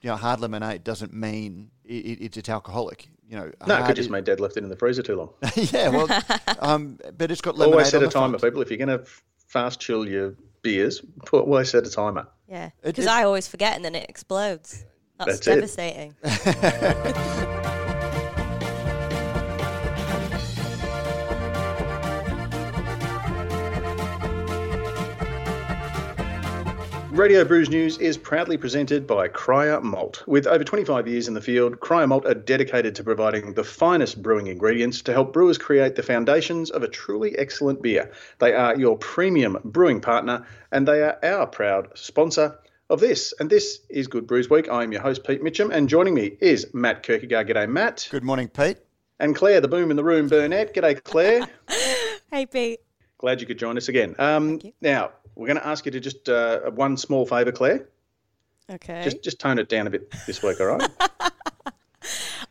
you know hard lemonade doesn't mean it, it's it's alcoholic. You know, No, it could just is- mean Dad left it in the freezer too long. yeah, well, um, but it's got lemonade. Always set on a the timer, front. people. If you're going to fast chill your beers, put, always set a timer. Yeah, because I always forget and then it explodes. That's, That's it. devastating. Radio Brews News is proudly presented by Cryer Malt. With over 25 years in the field, Cryer Malt are dedicated to providing the finest brewing ingredients to help brewers create the foundations of a truly excellent beer. They are your premium brewing partner and they are our proud sponsor of this. And this is Good Brews Week. I'm your host, Pete Mitchell, and joining me is Matt Kirkegaard. G'day, Matt. Good morning, Pete. And Claire, the boom in the room, Burnett. G'day, Claire. hey, Pete. Glad you could join us again. Um, you. now, we're going to ask you to just uh, one small favour, Claire. Okay. Just just tone it down a bit this week, all right?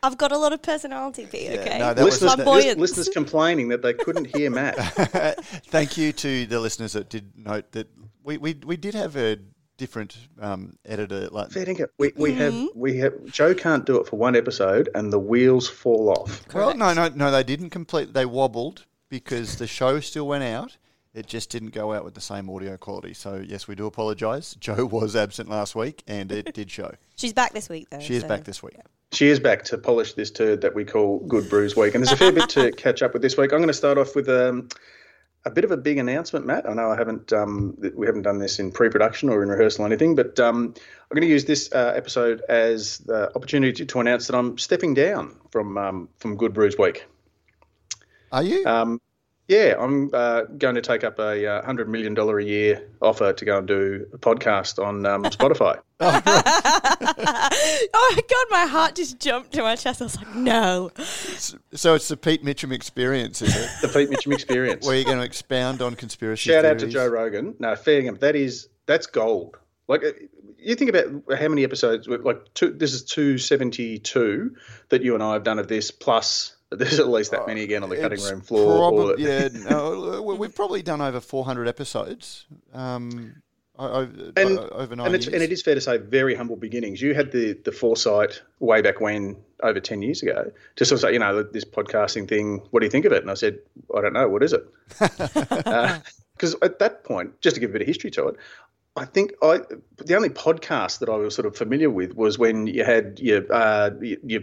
I've got a lot of personality, Pete. okay. no, that was- listeners, that- listeners complaining that they couldn't hear Matt. Thank you to the listeners that did note that we, we, we did have a different um, editor. Like, Fair dinkum. We, we have Mm-hmm. we have Joe can't do it for one episode and the wheels fall off. well, no, no, no, they didn't complete. They wobbled because the show still went out. It just didn't go out with the same audio quality. So yes, we do apologise. Joe was absent last week, and it did show. She's back this week, though. She is so- back this week. She is back to polish this turd that we call Good Brews Week, and there's a fair bit to catch up with this week. I'm going to start off with um, a bit of a big announcement, Matt. I know I haven't um, we haven't done this in pre-production or in rehearsal or anything, but um, I'm going to use this uh, episode as the opportunity to, to announce that I'm stepping down from um, from Good Brews Week. Are you? Yeah, I'm uh, going to take up a uh, hundred million dollar a year offer to go and do a podcast on um, Spotify. oh my god, my heart just jumped to my chest. I was like, no. so it's the Pete Mitchell experience, is it? The Pete Mitchell Experience. Where you're going to expound on conspiracy Shout out to? Joe Rogan. No, fair dinkum. That is that's gold. Like uh, you think about how many episodes, like two. This is two seventy two that you and I have done of this. Plus, there's at least that many again on the cutting It's room floor. probab- or- yeah, no, we- we've probably done over 400 episodes. Um, o- o- and, over nine and, it's, years. and it is fair to say very humble beginnings. You had the the foresight way back when, over ten years ago, to sort of say, you know, this podcasting thing. What do you think of it? And I said, I don't know. What is it? Because at that point, just to give a bit of history to it, I think I the only podcast that I was sort of familiar with was when you had your uh, your,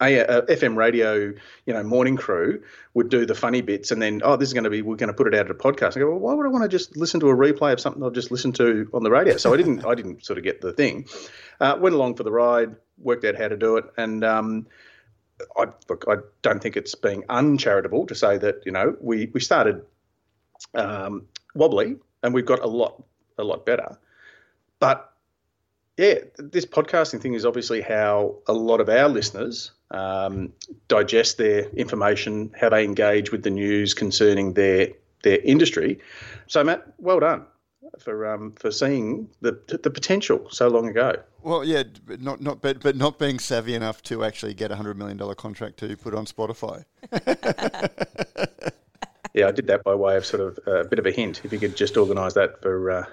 uh, FM radio, you know, morning crew would do the funny bits, and then oh, this is going to be we're going to put it out as a podcast. I go, well, why would I want to just listen to a replay of something I've just listened to on the radio? So I didn't, I didn't sort of get the thing. Uh, went along for the ride, worked out how to do it, and um, I look, I don't think it's being uncharitable to say that you know we we started um, wobbly, and we've got a lot a lot better, but yeah, this podcasting thing is obviously how a lot of our listeners um, digest their information, how they engage with the news concerning their their industry. So, Matt, well done for um, for seeing the the potential so long ago. Well, yeah, but not not but but not being savvy enough to actually get a hundred million dollar contract to put on Spotify. Yeah, I did that by way of sort of a bit of a hint. If you could just organise that for uh,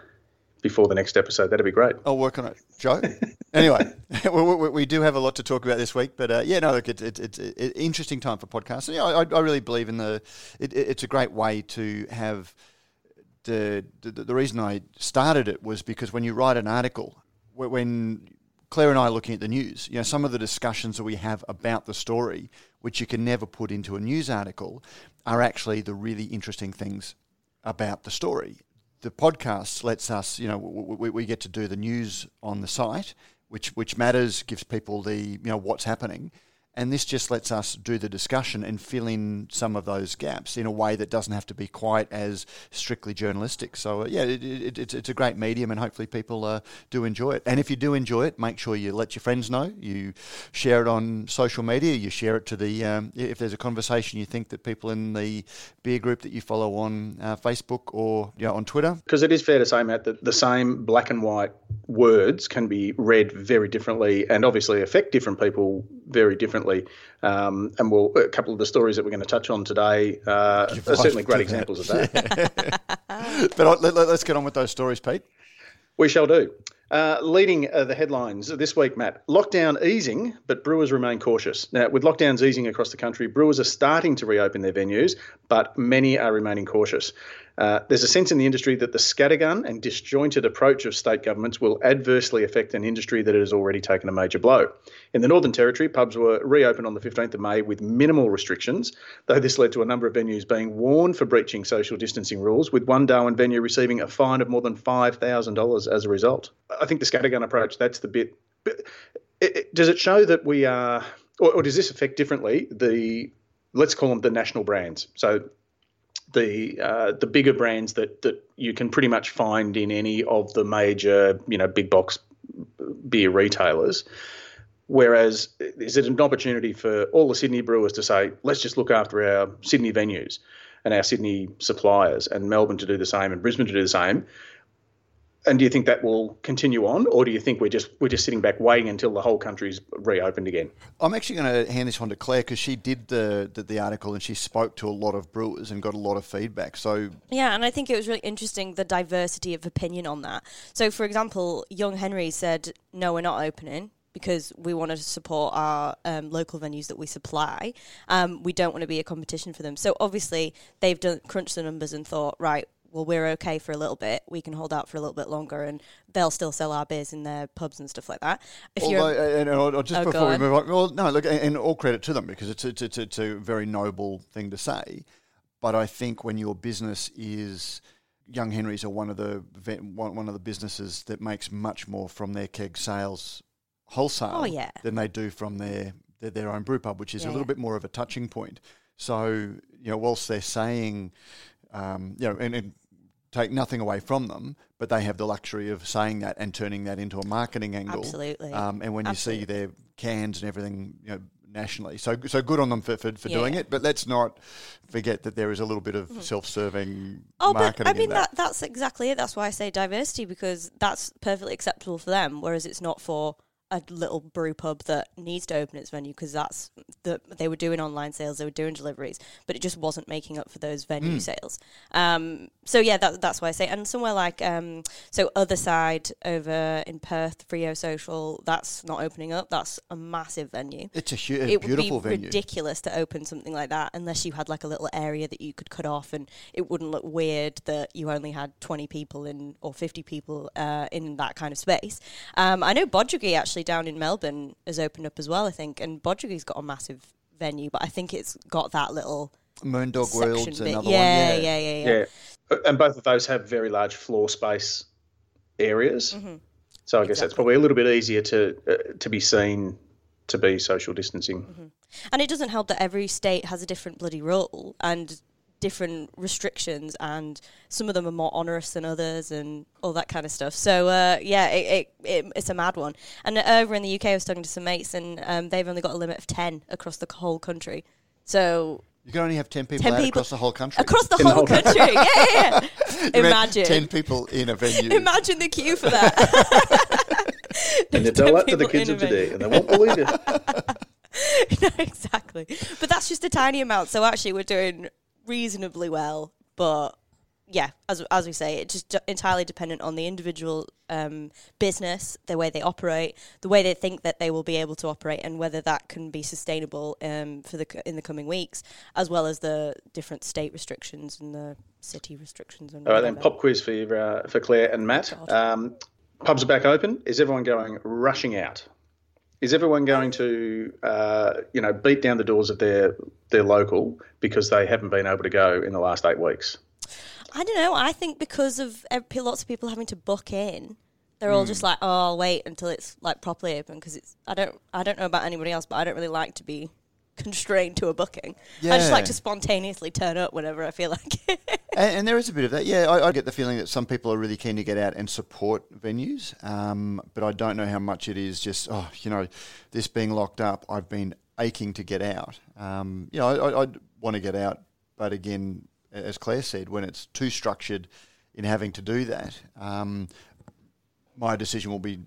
before the next episode, that'd be great. I'll work on it, Joe. anyway, we, we, do have a lot to talk about this week, but uh, yeah, no, look, it's it's it's an interesting time for podcasts. Yeah, I, I really believe in the. It, it's a great way to have. The, the the reason I started it was because when you write an article, when Claire and I are looking at the news, you know, some of the discussions that we have about the story, which you can never put into a news article, are actually the really interesting things about the story. The podcast lets us, you know, we, we get to do the news on the site, which which matters, gives people the, you know, what's happening, and this just lets us do the discussion and fill in some of those gaps in a way that doesn't have to be quite as strictly journalistic. So uh, yeah, it, it, it's it's a great medium, and hopefully people uh, do enjoy it. And if you do enjoy it, make sure you let your friends know. You share it on social media. You share it to the um, if there's a conversation you think that people in the beer group that you follow on uh, Facebook or you know, on Twitter. Because it is fair to say, Matt, that the same black and white words can be read very differently and obviously affect different people very differently. Um, and we'll, a couple of the stories that we're going to touch on today uh, are certainly great examples of that. But let, us get on with those stories, Pete. We shall do. Uh, leading uh, the headlines this week, Matt. Lockdown easing, but brewers remain cautious. Now, with lockdowns easing across the country, brewers are starting to reopen their venues, but many are remaining cautious. Uh, there's a sense in the industry that the scattergun and disjointed approach of state governments will adversely affect an industry that has already taken a major blow. In the Northern Territory, pubs were reopened on the 15th of May with minimal restrictions, though this led to a number of venues being warned for breaching social distancing rules, with one Darwin venue receiving a fine of more than $5,000 as a result. I think the scattergun approach, that's the bit. It, it, does it show that we are, or, or does this affect differently the, let's call them the national brands? So the uh, the bigger brands that that you can pretty much find in any of the major you know big box beer retailers. Whereas, is it an opportunity for all the Sydney brewers to say, let's just look after our Sydney venues and our Sydney suppliers, and Melbourne to do the same, and Brisbane to do the same, and do you think that will continue on, or do you think we're just we're just sitting back waiting until the whole country's reopened again? I'm actually going to hand this one to Claire because she did the, the, the article and she spoke to a lot of brewers and got a lot of feedback. So yeah, and I think it was really interesting the diversity of opinion on that. So, for example, Young Henry said, "No, we're not opening." Because we want to support our um, local venues that we supply, um, we don't want to be a competition for them. So obviously, they've done crunched the numbers and thought, right, well, we're okay for a little bit. We can hold out for a little bit longer, and they'll still sell our beers in their pubs and stuff like that. If Although, you're, and, and just oh, before we move on, well, no, look, and all credit to them because it's it's, it's it's a very noble thing to say. But I think when your business is Young Henrys are one of the one of the businesses that makes much more from their keg sales wholesale oh, yeah. than they do from their their, their own brew pub, which is yeah, a little yeah. bit more of a touching point. So you know, whilst they're saying um, you know, and, and, take nothing away from them, but they have the luxury of saying that and turning that into a marketing angle. Absolutely. Um, and when Absolutely. you see their cans and everything, you know, nationally. So so good on them for, for, for yeah. doing it. But let's not forget that there is a little bit of mm-hmm. self-serving oh, but I mean that. that. that's exactly it. That's why I say diversity because that's perfectly acceptable for them, whereas it's not for a little brew pub that needs to open its venue because that's the they were doing online sales, they were doing deliveries, but it just wasn't making up for those venue mm. sales. Um, so yeah, that, that's why I say. And somewhere like um, so other side over in Perth, Freo Social, that's not opening up. That's a massive venue. It's a, hu- a it beautiful would be venue. Ridiculous to open something like that unless you had like a little area that you could cut off, and it wouldn't look weird that you only had twenty people in or fifty people uh, in that kind of space. Um, I know Bodriggy actually actually down in Melbourne has opened up as well, I think, and Bodriggy's got a massive venue, but I think it's got that little Moondog World's bit. another yeah, one. Yeah. yeah, yeah, yeah, yeah. And both of those have very large floor space areas. Mm-hmm. So I guess that's probably a little bit easier to uh, to be seen to be social distancing. Mm-hmm. And it doesn't help that every state has a different bloody rule, and different restrictions, and some of them are more onerous than others, and all that kind of stuff. So uh, yeah, it, it, it, it's a mad one. And over in the UK, I was talking to some mates, and um, they've only got a limit of ten across the whole country. So you can only have 10 people 10 people across the whole country. Across the, whole, the whole, country. yeah, yeah, yeah. Imagine. 10 people in a venue. Imagine the queue for that. and you tell that to the kids of today, and they won't believe it. no, exactly. But that's just a tiny amount. So actually, we're doing reasonably well, but yeah, as as we say, it's just entirely dependent on the individual um, business, the way they operate, the way they think that they will be able to operate, and whether that can be sustainable um, for the in the coming weeks, as well as the different state restrictions and the city restrictions. And All right, then pop quiz for you, uh, for Claire and Matt. Um, pubs are back open. Is everyone going rushing out? Is everyone going to, uh, you know, beat down the doors of their their local because they haven't been able to go in the last eight weeks? I don't know. I think because of lots of people having to book in, they're mm. all just hmm. like, "Oh, I'll wait until it's like properly open." Because it's I don't I don't know about anybody else, but I don't really like to be constrained to a booking. Yeah. I just like to spontaneously turn up whenever I feel like it. and, and, there is a bit of that. Yeah, I, I, get the feeling that some people are really keen to get out and support venues, um, but I don't know how much it is just, oh, you know, this being locked up, I've been aching to get out. Um, you know, I, I want to get out, but again, as Claire said, when it's too structured in having to do that, um, my decision will be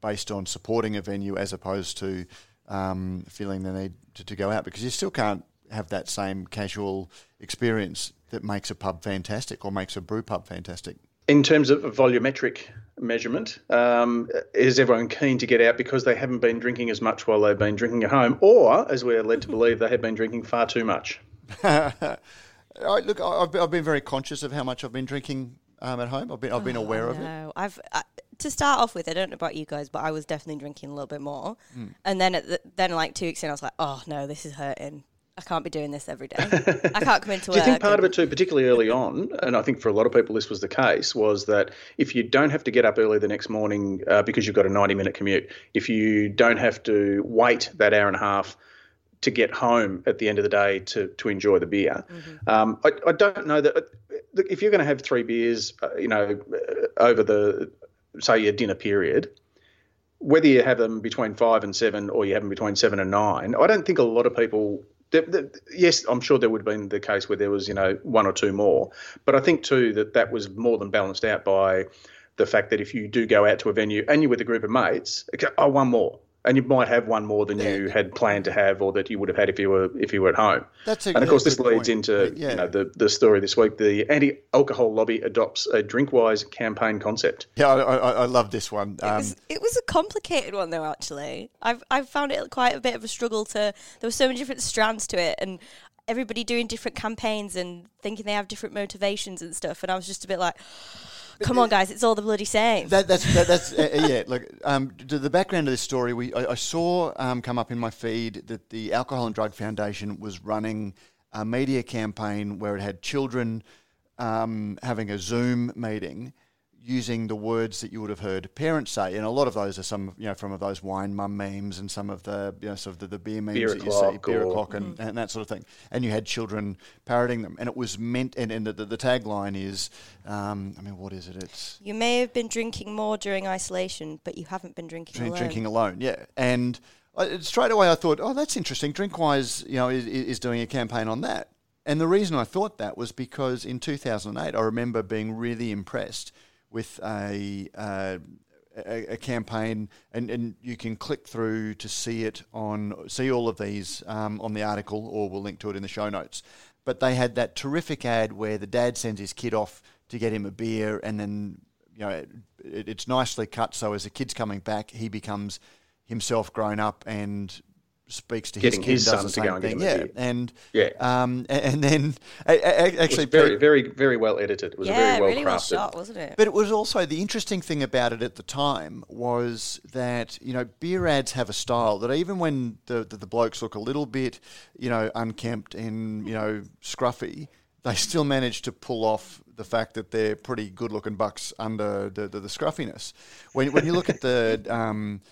based on supporting a venue as opposed to um, feeling the need to, to go out because you still can't have that same casual experience that makes a pub fantastic or makes a brew pub fantastic. in terms of volumetric measurement, um, is everyone keen to get out because they haven't been drinking as much while they've been drinking at home, or, as we're led to believe, they have been drinking far too much? I, look, I've, I've been very conscious of how much I've been drinking um, at home. I've been I've been Oh, aware of it. No, I've I, to start off with. I don't know about you guys, but I was definitely drinking a little bit more. Hmm. And then at the, then like two weeks in, I was like, oh no, this is hurting. I can't be doing this every day. I can't come into work. Do you think part of it too, particularly early on, and I think for a lot of people this was the case, was that if you don't have to get up early the next morning uh, because you've got a 90 minute commute, if you don't have to wait that hour and a half to get home at the end of the day to, to enjoy the beer, um, I, I don't know that if you're going to have three beers, uh, you know, uh, over the, say, your dinner period, whether you have them between five and seven or you have them between seven and nine, I don't think a lot of people. Yes, I'm sure there would have been the case where there was, you know, one or two more, but I think too that that was more than balanced out by the fact that if you do go out to a venue and you're with a group of mates, okay, oh, one more, and you might have one more than you had planned to have or that you would have had if you were if you were at home. That's a, And of course, this leads point. into yeah. you know the the story this week. The anti-alcohol lobby adopts a Drinkwise campaign concept. yeah, I, I, I love this one. It Um, was, it was a complicated one though. Actually, I've I've found it quite a bit of a struggle to. There were so many different strands to it, and everybody doing different campaigns and thinking they have different motivations and stuff. And I was just a bit like, "Come on, guys, it's all the bloody same." That, that's that, that's uh, uh, yeah. Look, um, to the background of this story, we I, I saw um, come up in my feed that the Alcohol and Drug Foundation was running a media campaign where it had children um, having a Zoom meeting using the words that you would have heard parents say, and a lot of those are some you know from of those wine mum memes and some of the you know sort of the, the beer memes Beer that you see, beer or- o'clock and, and that sort of thing. And you had children parroting them, and it was meant. And, and the, the, the tagline is, um, I mean, what is it? It's You may have been drinking more during isolation, but you haven't been drinking Drink- alone. drinking alone. Yeah, and I, straight away I thought, oh, that's interesting. Drinkwise, you know, is, is doing a campaign on that. And the reason I thought that was because in 2008, I remember being really impressed with a. Uh, a, a campaign, and, and you can click through to see it on see all of these um, on the article, or we'll link to it in the show notes. But they had that terrific ad where the dad sends his kid off to get him a beer, and then you know it, it's nicely cut so as the kid's coming back, he becomes himself grown up and speaks to Getting his kid his does son the to go same and get thing. him Yeah, beer. and Yeah. um, a- and then a- a- It actually was very, Pete- very, very well edited. It was yeah, a very well really well crafted. shot, wasn't it? But it was also the interesting thing about it at the time was that you know beer ads have a style that even when the the, the blokes look a little bit you know unkempt and you know scruffy, they still manage to pull off the fact that they're pretty good looking bucks under the, the, the scruffiness. When when you look at the um,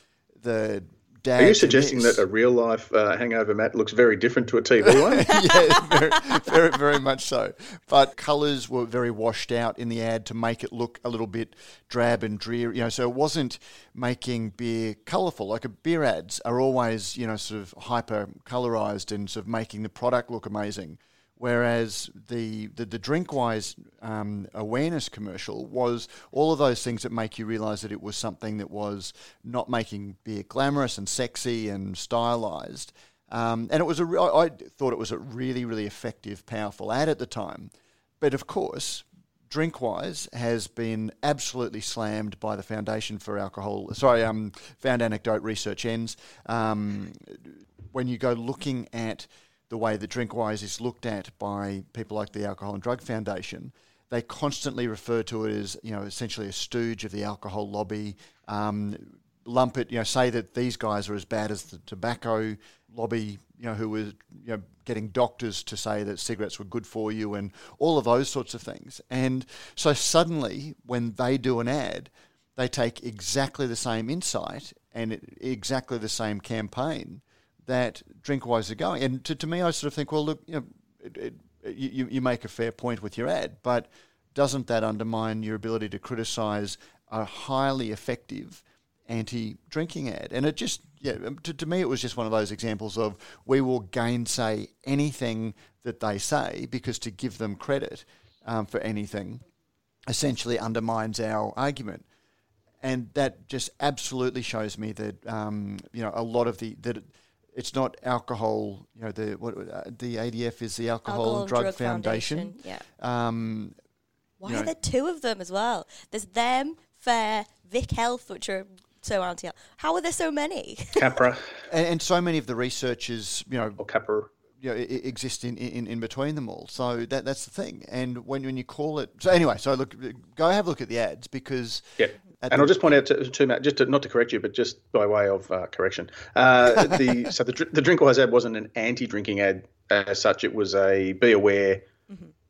the Are you suggesting that a real life uh, hangover mat looks very different to a TV one? yeah, very, very, very much so. But colours were very washed out in the ad to make it look a little bit drab and dreary. You know, so it wasn't making beer colourful. Like a beer ads are always, you know, sort of hyper colourised and sort of making the product look amazing. Whereas the the, the Drinkwise um, awareness commercial was all of those things that make you realise that it was something that was not making beer glamorous and sexy and stylized. Um, and it was a re- I I thought it was a really really effective, powerful ad at the time. But of course, Drinkwise has been absolutely slammed by the Foundation for Alcohol. Sorry, um, Found Anecdote Research Ends. Um, when you go looking at the way that Drinkwise is looked at by people like the Alcohol and Drug Foundation, they constantly refer to it as you know essentially a stooge of the alcohol lobby. Um, lump it, you know, say that these guys are as bad as the tobacco lobby, you know, who were you know getting doctors to say that cigarettes were good for you and all of those sorts of things. And so suddenly, when they do an ad, they take exactly the same insight and exactly the same campaign that Drinkwise are going. And to, to me, I sort of think, well, look, you know, it, it, you, you make a fair point with your ad, but doesn't that undermine your ability to criticise a highly effective anti-drinking ad? And it just, yeah, um, to, to me, it was just one of those examples of we will gainsay anything that they say because to give them credit um, for anything essentially undermines our argument and that just absolutely shows me that um, you know a lot of the that it's not alcohol. You know the what uh, the ADF is the Alcohol, and Drug, Foundation. Yeah. Um, Why you are know, there two of them as well? There's them, FARE, Vic Health, which are so anti. How are there so many? Capra and, and so many of the researchers, you know, or Capra. you know, i- i- exist in, in, in between them all. So that that's the thing. And when, when you call it, so anyway, so look, go have a look at the ads because Yeah. And I'll just point out to, to Matt, just to, not to correct you, but just by way of uh, correction, uh, the so the, the Drinkwise ad wasn't an anti-drinking ad as such. It was a be aware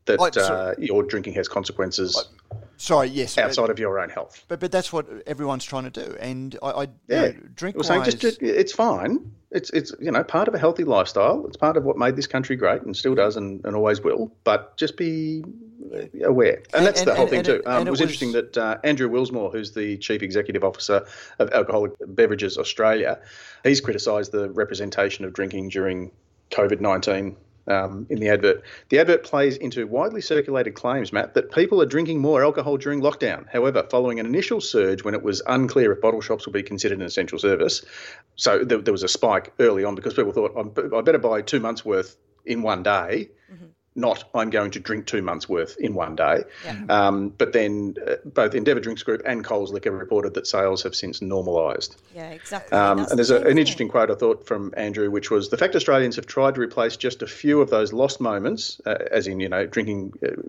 that Oh, so- uh, your drinking has consequences sorry, yes, but- outside of your own health. But but that's what everyone's trying to do. And I, I Yeah, you know, drink We're saying just, just it's fine. It's it's you know part of a healthy lifestyle. It's part of what made this country great and still does and, and always will. But just be aware, and, that's and- the whole and- thing and too. it- um, it it was, was- interesting that uh, Andrew Wilsmore, who's the chief executive officer of Alcoholic Beverages Australia, he's criticised the representation of drinking during COVID nineteen. Um, in the advert, the advert plays into widely circulated claims, Matt, that people are drinking more alcohol during lockdown. However, following an initial surge when it was unclear if bottle shops would be considered an essential service, so there, there was a spike early on because people thought I better buy two months worth in one day, not I'm going to drink two months worth in one day. Yeah. Um, but then uh, both Endeavour Drinks Group and Coles Liquor reported that sales have since normalised. yeah, exactly. Um, and there's the a, thing, an interesting quote I thought from Andrew, which was the fact Australians have tried to replace just a few of those lost moments, uh, as in you know drinking uh,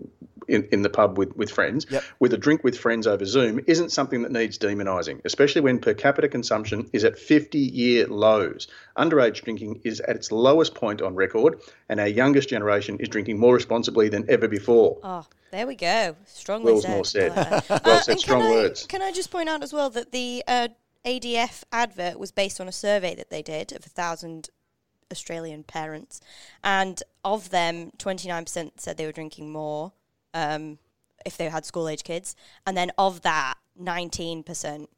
in, in the pub with with friends, Yep. with a drink with friends over Zoom, isn't something that needs demonising, especially when per capita consumption is at 50 year lows. Underage drinking is at its lowest point on record, and our youngest generation is drinking more responsibly than ever before. Oh, there we go. Strongly Wilsmore said. said. I. Well Uh, said, and strong can I- words. Can I just point out as well that the uh, ADF advert was based on a survey that they did of a thousand Australian parents, and of them, twenty nine percent said they were drinking more um, if they had school age kids, and then of that, nineteen percent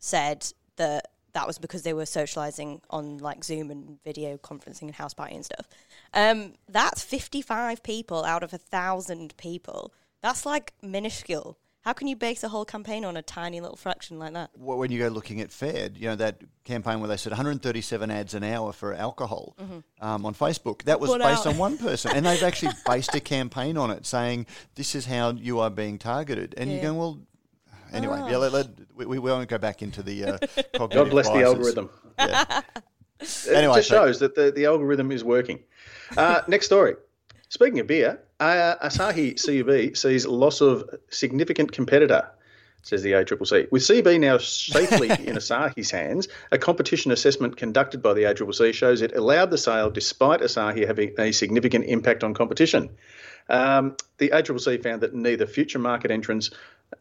said that that was because they were socializing on like Zoom and video conferencing and house party and stuff. Um, that's 55 people out of a thousand people. That's like minuscule. How can you base a whole campaign on a tiny little fraction like that? Wh- when you go looking at Fed, you know that campaign where they said 137 ads an hour for alcohol um, on Facebook. That was One based hour. on one person, and they've actually based a campaign on it, saying this is how you are being targeted. And Yeah. you're going, well, anyway, yeah, let, let, we, we won't go back into the uh, cognitive God bless the algorithm. Yeah. It Anyway, just so- shows that the, the algorithm is working. Uh, next story. Speaking of beer, uh, Asahi CUB sees loss of significant competitor, says the ACCC. With CUB now safely in Asahi's hands, a competition assessment conducted by the ACCC shows it allowed the sale despite Asahi having a significant impact on competition. Um, the ACCC found that neither future market entrants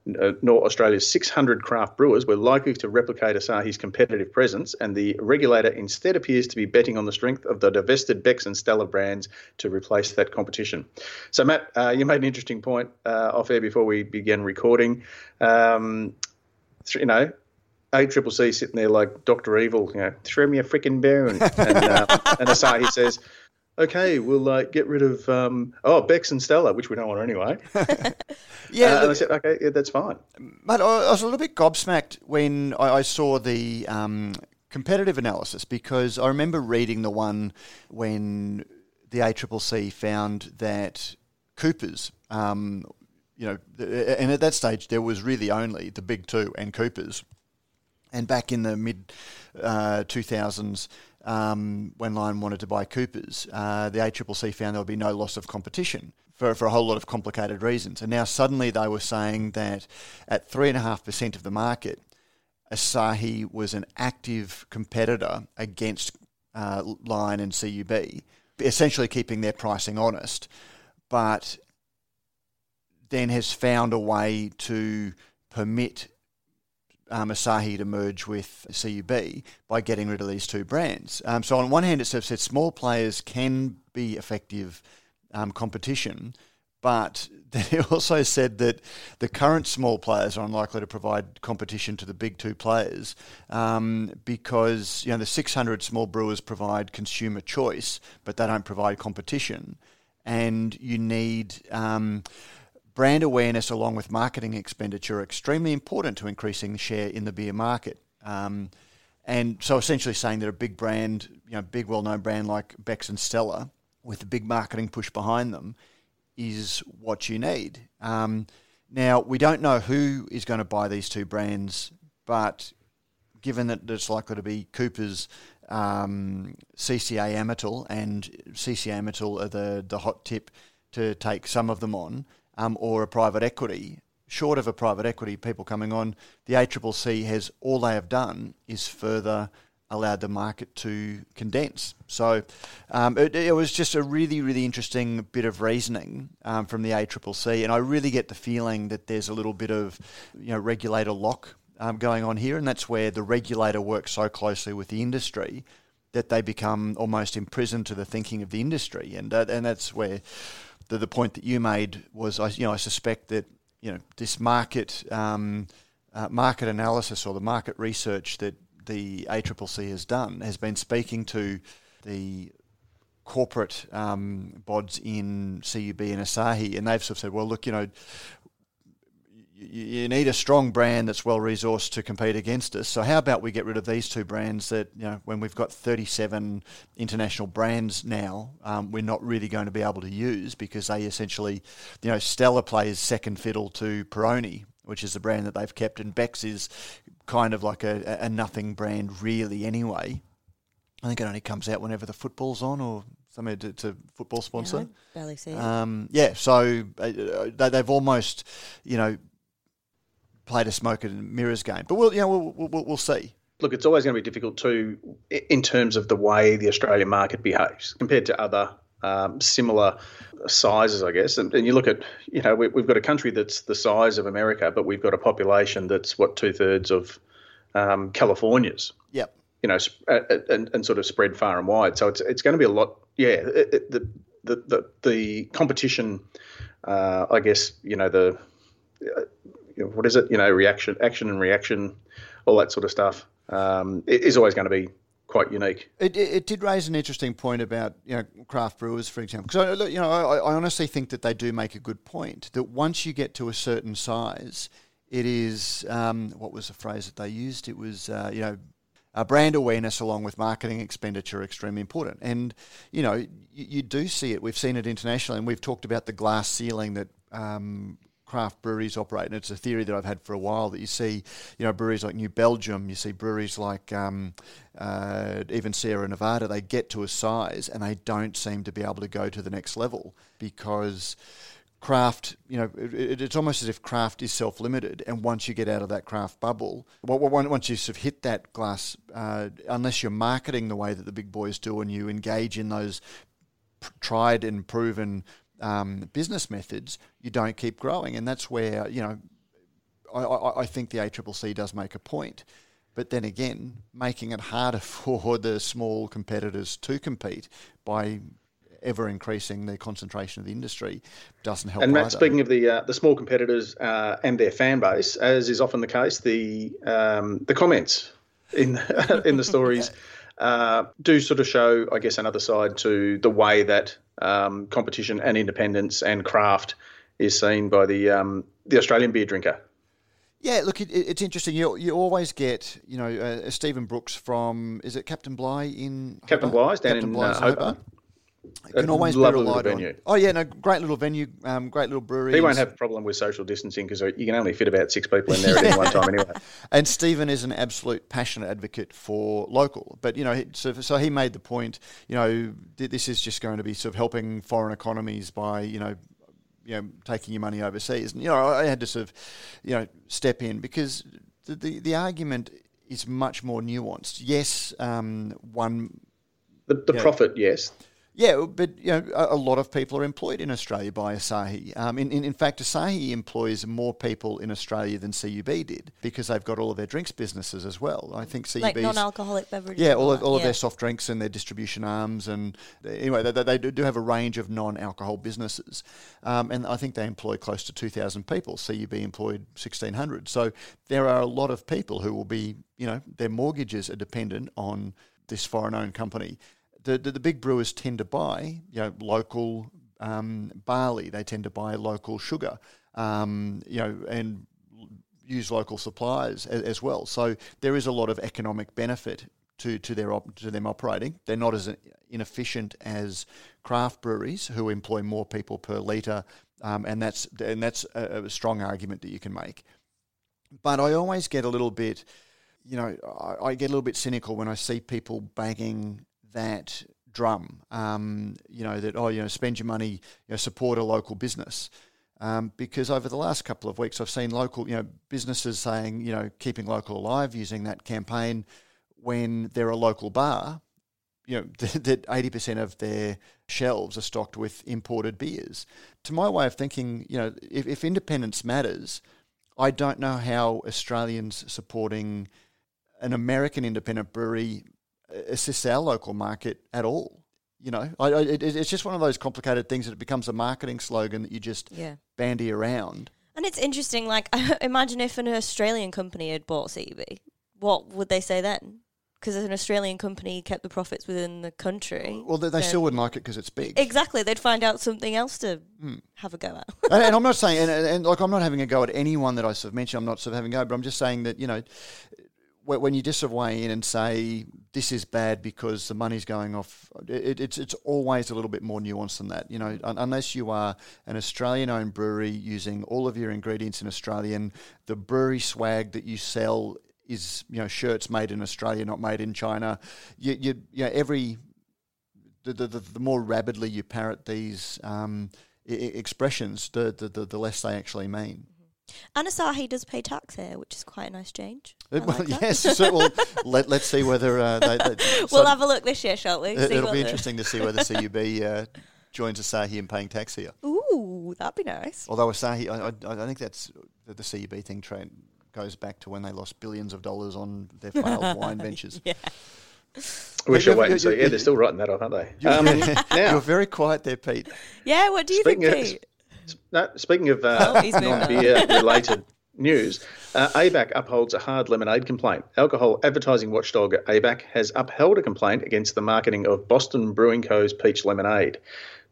nor Australia's 600 craft brewers were likely to replicate Asahi's competitive presence, and the regulator instead appears to be betting on the strength of the divested Beck's and Stella brands to replace that competition. So, Matt, uh, you made an interesting point uh, off air before we began recording. Um, you know, ACCC sitting there like Doctor Evil, you know, throw me a freaking bone, and, uh, and Asahi says. Okay, we'll uh, get rid of um, oh Beck's and Stella, which we don't want anyway. Yeah, Uh, and I said, okay, yeah, that's fine. But I I was a little bit gobsmacked when I, I saw the um, competitive analysis because I remember reading the one when the ACCC found that Coopers, um, you know, and at that stage there was really only the big two and Coopers. And back in the mid uh, 2000s, um, when Lion wanted to buy Coopers, uh, the ACCC found there would be no loss of competition for, for a whole lot of complicated reasons. And now suddenly they were saying that at 3.5% of the market, Asahi was an active competitor against uh, Lion and CUB, essentially keeping their pricing honest, but then has found a way to permit um, Asahi to merge with CUB by getting rid of these two brands. Um, so on one hand, it said small players can be effective um, competition, but then it also said that the current small players are unlikely to provide competition to the big two players um, because you know the 600 small brewers provide consumer choice, but they don't provide competition, and you need. Brand awareness along with marketing expenditure are extremely important to increasing the share in the beer market. Um, and so essentially saying that a big brand, you know, big well-known brand like Beck's and Stella, with a big marketing push behind them, is what you need. Um, Now, we don't know who is going to buy these two brands, but given that it's likely to be Cooper's um, CCA Amatil and CCA Amatil are the, the hot tip to take some of them on, um, or a private equity, short of a private equity, people coming on, the ACCC has all they have done is further allowed the market to condense. So um, it, it, was just a really, really interesting bit of reasoning um, from the ACCC, and I really get the feeling that there's a little bit of you know regulator lock um, going on here, and that's where the regulator works so closely with the industry that they become almost imprisoned to the thinking of the industry, and uh, and that's where the, the point that you made was I you know I suspect that you know this market. Um, uh, market analysis or the market research that the ACCC has done has been speaking to the corporate um, bods in CUB and Asahi, and they've sort of said, well, look, you know, you, you need a strong brand that's well resourced to compete against us. So how about we get rid of these two brands that you know when we've got 37 international brands now, um, we're not really going to be able to use because they essentially, you know, Stella plays second fiddle to Peroni which is the brand that they've kept, and Beck's is kind of like a, a nothing brand, really. Anyway, I think it only comes out whenever the football's on or something. to, a football sponsor. Yeah, barely see it. Um, yeah, so uh, they, they've almost, you know, played a smoke and mirrors game. But we'll, you know, we'll, we'll, we'll see look, it's always going to be difficult too in terms of the way the Australian market behaves compared to other um, similar sizes, I guess. And, and, you look at, you know, we, have got a country that's the size of America, but we've got a population that's what two thirds of um, California's. Yep. You know, and, and sort of spread far and wide. So it's it's going to be a lot. Yeah, it, it, the, the the the competition. Uh, I guess you know the uh, what is it? You know, reaction, action, and reaction, all that sort of stuff. Um, is always going to be quite unique. It, it, it, did raise an interesting point about you know craft brewers, for example. Because you know, I, I, honestly think that they do make a good point that once you get to a certain size, it is um, what was the phrase that they used? It was uh, you know. Uh, brand awareness along with marketing expenditure are extremely important. And, you know, you, you, do see it. We've seen it internationally, and we've talked about the glass ceiling that um, craft breweries operate, and it's a theory that I've had for a while that you see, you know, breweries like New Belgium, you see breweries like um, uh, even Sierra Nevada, they get to a size and they don't seem to be able to go to the next level because craft, you know, it, it's almost as if craft is self limited. And once you get out of that craft bubble, once you sort of hit that glass, uh, unless you're marketing the way that the big boys do and you engage in those tried and proven um, business methods, you don't keep growing. And that's where, you know, I, I, I think the ACCC does make a point. But then again, making it harder for the small competitors to compete by ever increasing the concentration of the industry doesn't help. And Matt, either. speaking of the uh, the small competitors uh, and their fan base, as is often the case, the um, the comments in in the stories uh, do sort of show, I guess, another side to the way that um, competition and independence and craft is seen by the um, the Australian beer drinker. Yeah, look, it, it's interesting. You you always get, you know, uh, Stephen Brooks from is it Captain Bligh in Captain Bligh's down Captain in uh, Hobart can always be relied on. Oh yeah, no, great little venue, um, great little brewery. He won't have a problem with social distancing because you can only fit about six people in there at any one time anyway. And Stephen is an absolute passionate advocate for local, but you know, so, so he made the point. You know, this is just going to be sort of helping foreign economies by you know you know taking your money overseas. And you know, I had to sort of you know step in because the the, the argument is much more nuanced. Yes, um, one the, the profit, know, yes. Yeah, but you know, a, lot of people are employed in Australia by Asahi. Um, in, in, in, fact, Asahi employs more people in Australia than CUB did because they've got all of their drinks businesses as well. I think CUB like non-alcoholic beverages. Yeah, all of, all of their soft drinks and their distribution arms, and anyway, they, they do have a range of non-alcohol businesses, um, and I think they employ close to two thousand people. CUB employed sixteen hundred, so there are a lot of people who will be, you know, their mortgages are dependent on this foreign-owned company the, the, the big brewers tend to buy you know local um, barley. They tend to buy local sugar, um, you know, and use local suppliers as, as, well. So there is a lot of economic benefit to to their op- to them operating. They're not as inefficient as craft breweries who employ more people per litre um, and that's and that's a, a strong argument that you can make. But I always get a little bit, you know, I, I get a little bit cynical when I see people banging that drum. Um, you know that oh, you know, spend your money, you know, support a local business. Um, because over the last couple of weeks, I've seen local, you know, businesses saying, you know, keeping local alive using that campaign when they're a local bar, you know, that eighty percent of their shelves are stocked with imported beers. To my way of thinking, you know, if, if independence matters, I don't know how Australians supporting an American independent brewery assists our local market at all. You know, I, I, it, it's just one of those complicated things that it becomes a marketing slogan that you just Yeah. bandy around. And it's interesting, like, imagine if an Australian company had bought CUB. What would they say then? Because an Australian company kept the profits within the country. Well, they, they still wouldn't like it because it's big. Exactly. They'd find out something else to Hmm. have a go at. and, and I'm not saying, and, and, and like I'm not having a go at anyone that I sort of mentioned. I'm not sort of having a go, but I'm just saying that you know, when you just sort of weigh in and say this is bad because the money's going off, it, it's it's always a little bit more nuanced than that. You know, un- unless you are an Australian-owned brewery using all of your ingredients in Australian, the brewery swag that you sell is you know shirts made in Australia, not made in China. You you, you know every the, the, the, more rapidly you parrot these um, I- expressions, the, the, the less they actually mean. And Asahi does pay tax here, which is quite a nice change. I Uh, well, like yes, so well, let, let's see whether uh, they, they, we'll so have a look this year, shall we? it, See will be interesting to see whether CUB uh, joins Asahi in paying tax here. Ooh, that'd be nice. Although Asahi, I, I, I think that's the, the CUB thing trend goes back to when they lost billions of dollars on their failed wine ventures. Yeah. We Yeah, shall wait and see. Yeah, they're still writing that off, aren't they? You're, Um, now, you're very quiet there, Pete. Yeah, what do you Speaking think, of- Pete? No, speaking of uh, Oh, he's moving on. non-beer related news, uh, ABAC upholds a hard lemonade complaint. Alcohol advertising watchdog ABAC has upheld a complaint against the marketing of Boston Brewing Co.'s peach lemonade.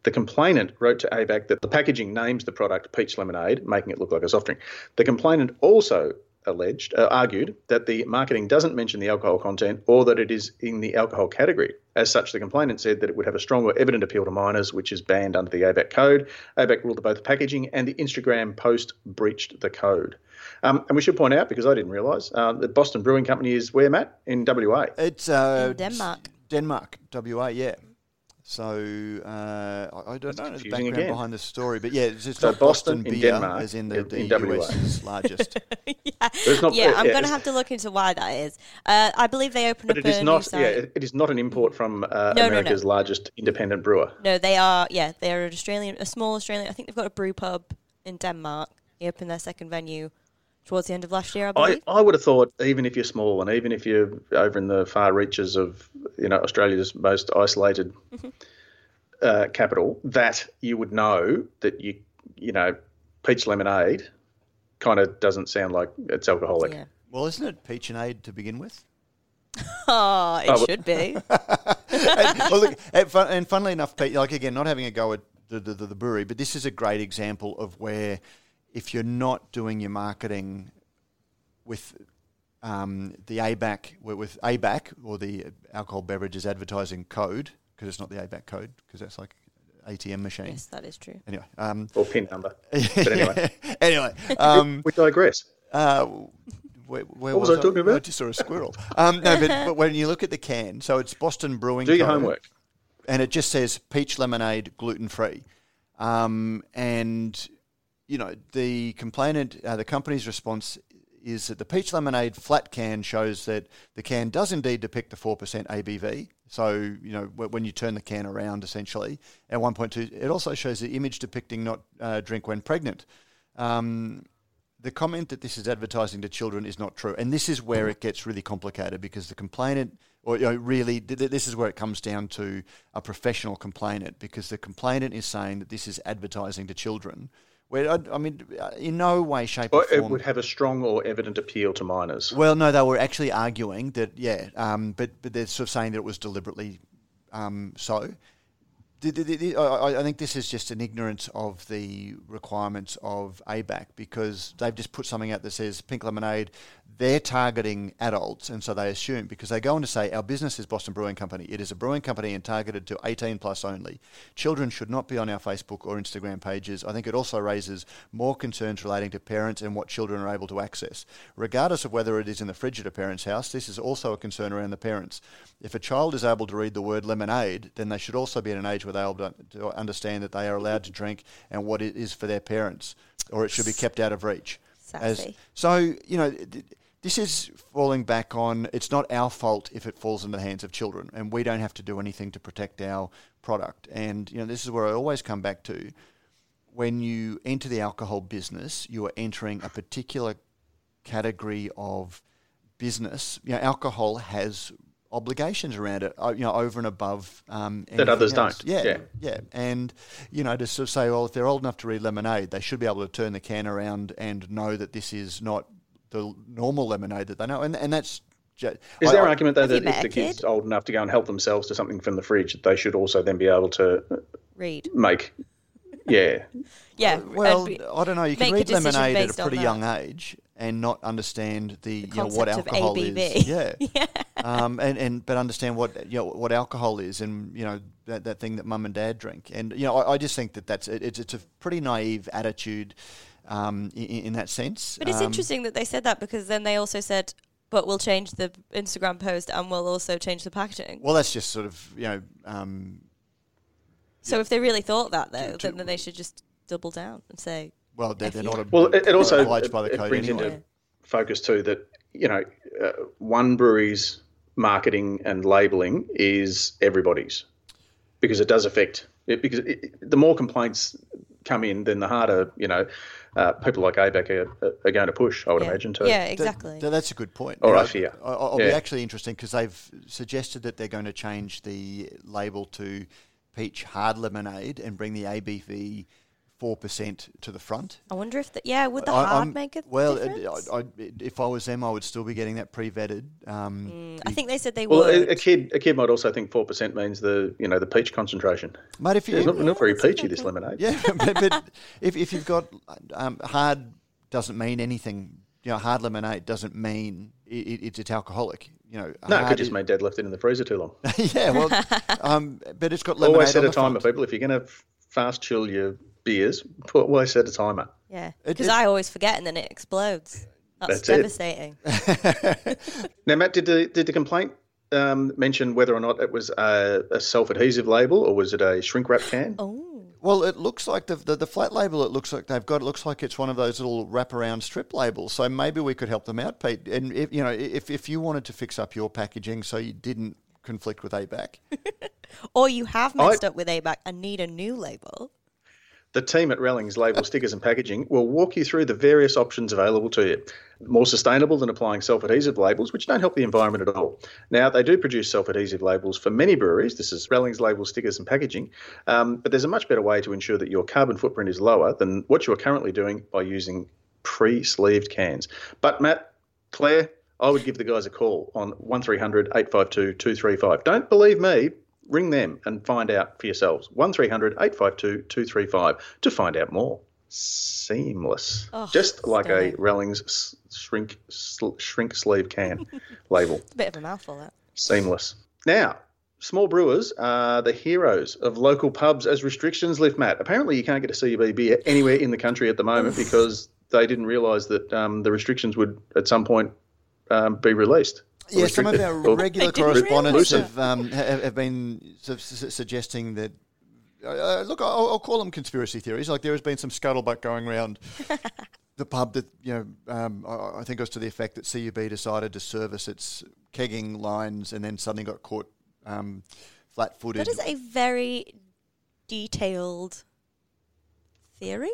The complainant wrote to ABAC that the packaging names the product peach lemonade, making it look like a soft drink. The complainant also alleged, uh, argued that the marketing doesn't mention the alcohol content or that it is in the alcohol category. As such, the complainant said that it would have a strong or evident appeal to minors, which is banned under the ABAC code. ABAC ruled that both the packaging and the Instagram post breached the code. Um, and we should point out, because I didn't realise, uh, that Boston Brewing Company is where, Matt? In WA. It's uh, In Denmark. Denmark, WA, yeah. So uh, I, I don't know the background again. behind the story, but yeah, it's, it's So Boston, Boston in beer, Denmark, as in the, in- the in WA. US's largest. yeah, not- yeah, I'm yeah, going to have to look into why that is. Uh, I believe they opened But up it is a not. new site. Yeah, it it is not an import from uh, No, no, no. America's largest independent brewer. No, they are. Yeah, they are an Australian, a small Australian. I think they've got a brew pub in Denmark. They opened their second venue towards the end of last year, I I, believe. I would have thought, even if you're small and even if you're over in the far reaches of you know Australia's most isolated uh, capital, that you would know that you you know peach lemonade kind of doesn't sound like it's alcoholic. yeah. well, isn't it peach and aid to begin with? Oh, it Oh, should be. and, well, look, and, fun, and funnily enough, Pete, like again, not having a go at the, the, the, the brewery, but this is a great example of where if you're not doing your marketing with um, the ABAC, with- with ABAC or the Alcohol Beverages Advertising Code, because it's not the ABAC code, because that's like ATM machine. yes, that is true. Anyway, um, Or pin number. But anyway, anyway, um, we digress. uh, where, where What was I talking about? I just saw a squirrel. Um, no, but, but when you look at the can, so it's Boston Brewing. Do your Co. homework. and it just says peach lemonade gluten free. Um, and you know the complainant, uh, the company's response is that the peach lemonade flat can shows that the can does indeed depict the four percent ABV. So you know when you turn the can around, essentially at one point two, it also shows the image depicting not uh, drink when pregnant. Um, the comment that this is advertising to children is not true, and this is where it gets really complicated because the complainant, or you know, really, th- this is where it comes down to a professional complainant because the complainant is saying that this is advertising to children. Where I, I mean, in no way, shape, or Or it would have a strong or evident appeal to minors. Well, no, they were actually arguing that, yeah, um, but but they're sort of saying that it was deliberately um, so. the, the, the, I, I think this is just an ignorance of the requirements of ABAC because they've just put something out that says pink lemonade. They're targeting adults, and so they assume because they go on to say our business is Boston Brewing Company. It is a brewing company and targeted to 18 plus only. Children should not be on our Facebook or Instagram pages. I think it also raises more concerns relating to parents and what children are able to access. Regardless of whether it is in the fridge at a parent's house, this is also a concern around the parents. If a child is able to read the word lemonade, then they should also be at an age where they're able to understand that they are allowed to drink and what it is for their parents, or it should be kept out of reach. As, so, you know, this is falling back on it's not our fault if it falls into the hands of children, and we don't have to do anything to protect our product. And, you know, this is where I always come back to when you enter the alcohol business, you are entering a particular category of business. You know, alcohol has obligations around it, uh, you know, over and above um, that others else. don't. Yeah, yeah, yeah, and you know, to sort of say, well, if they're old enough to read lemonade, they should be able to turn the can around and know that this is not the normal lemonade that they know, and and that's. Is I, there an argument though that if the kid's kid? old enough to go and help themselves to something from the fridge, that they should also then be able to read, make, yeah, yeah. Well, I don't know. You can read lemonade at a pretty young age, and not understand the, the you know what alcohol is. Yeah. yeah. Um, and, and but understand what you know what alcohol is, and you know that, that thing that mum and dad drink. And you know, I, I just think that that's it, it's it's a pretty naive attitude um, in, in, that sense. But it's um, interesting that they said that because then they also said. But we'll change the Instagram post and we'll also change the packaging. Well, that's just sort of you know. Um, so yeah. if they really thought that though, to, to, then they should just double down and say well, they're, they're not. A, well, it, it also by the it code brings anyway. into focus too that you know uh, one brewery's marketing and labeling is everybody's because it does affect it. Because it, the more complaints come in, then the harder you know. Uh, people like ABAC are, are, going to push, I would yeah. imagine, too. Yeah, exactly. That, that's a good point. Or I fear. I'll, yeah. be actually interesting because they've suggested that they're going to change the label to peach hard lemonade and bring the ABV four percent to the front. I wonder if that. Yeah, would the I, hard I'm, make a well, difference? I, I, if I was them, I would still be getting that pre-vetted. Um, mm, I think they said they well, would. Well, a, kid, a kid might also think four percent means the you know the peach concentration. Mate, if you, it's not, not very peachy this lemonade. Yeah, but, but if if you've got um, hard doesn't mean anything. You know, hard lemonade doesn't mean it, it, it's alcoholic. You know, no, it could just mean dad left it in the freezer too long. yeah, well, um, but it's got lemonade. Always set a timer, people. If you're going to fast chill your beers, put always set a timer. Yeah, because I always forget and then it explodes. That's, That's devastating. now, Matt, did the did the complaint um, mention whether or not it was a, a self adhesive label or was it a shrink wrap can? Oh. Well, it looks like the, the, the flat label. It looks like they've got. It looks like it's one of those little wraparound strip labels. So maybe we could help them out, Pete. And if you know, if if you wanted to fix up your packaging so you didn't conflict with ABAC, or you have messed I, up with ABAC and need a new label. The team at Rallings Label Stickers and Packaging will walk you through the various options available to you. More sustainable than applying self adhesive labels, which don't help the environment at all. Now, they do produce self adhesive labels for many breweries. This is Rallings Label Stickers and Packaging. Um, but there's a much better way to ensure that your carbon footprint is lower than what you are currently doing by using pre sleeved cans. But, Matt, Claire, I would give the guys a call on 1300 852 235. Don't believe me, ring them and find out for yourselves. 1300 852 235 to find out more. Seamless. Oh, Just like a Rallings shrink shrink sleeve can label. It's a bit of a mouthful, that. Seamless. Now, small brewers are the heroes of local pubs as restrictions lift, Matt. Apparently, you can't get a CUB beer anywhere in the country at the moment because they didn't realise that um, the restrictions would at some point um, be released. Yeah, some of our regular correspondents have, um, have been suggesting that. Uh, uh, look, I'll, I'll, call them conspiracy theories. Like there has been some scuttlebutt going around the pub that you know. Um, I, I, think it was to the effect that CUB decided to service its kegging lines and then suddenly got caught um, flat-footed. That is a very detailed theory.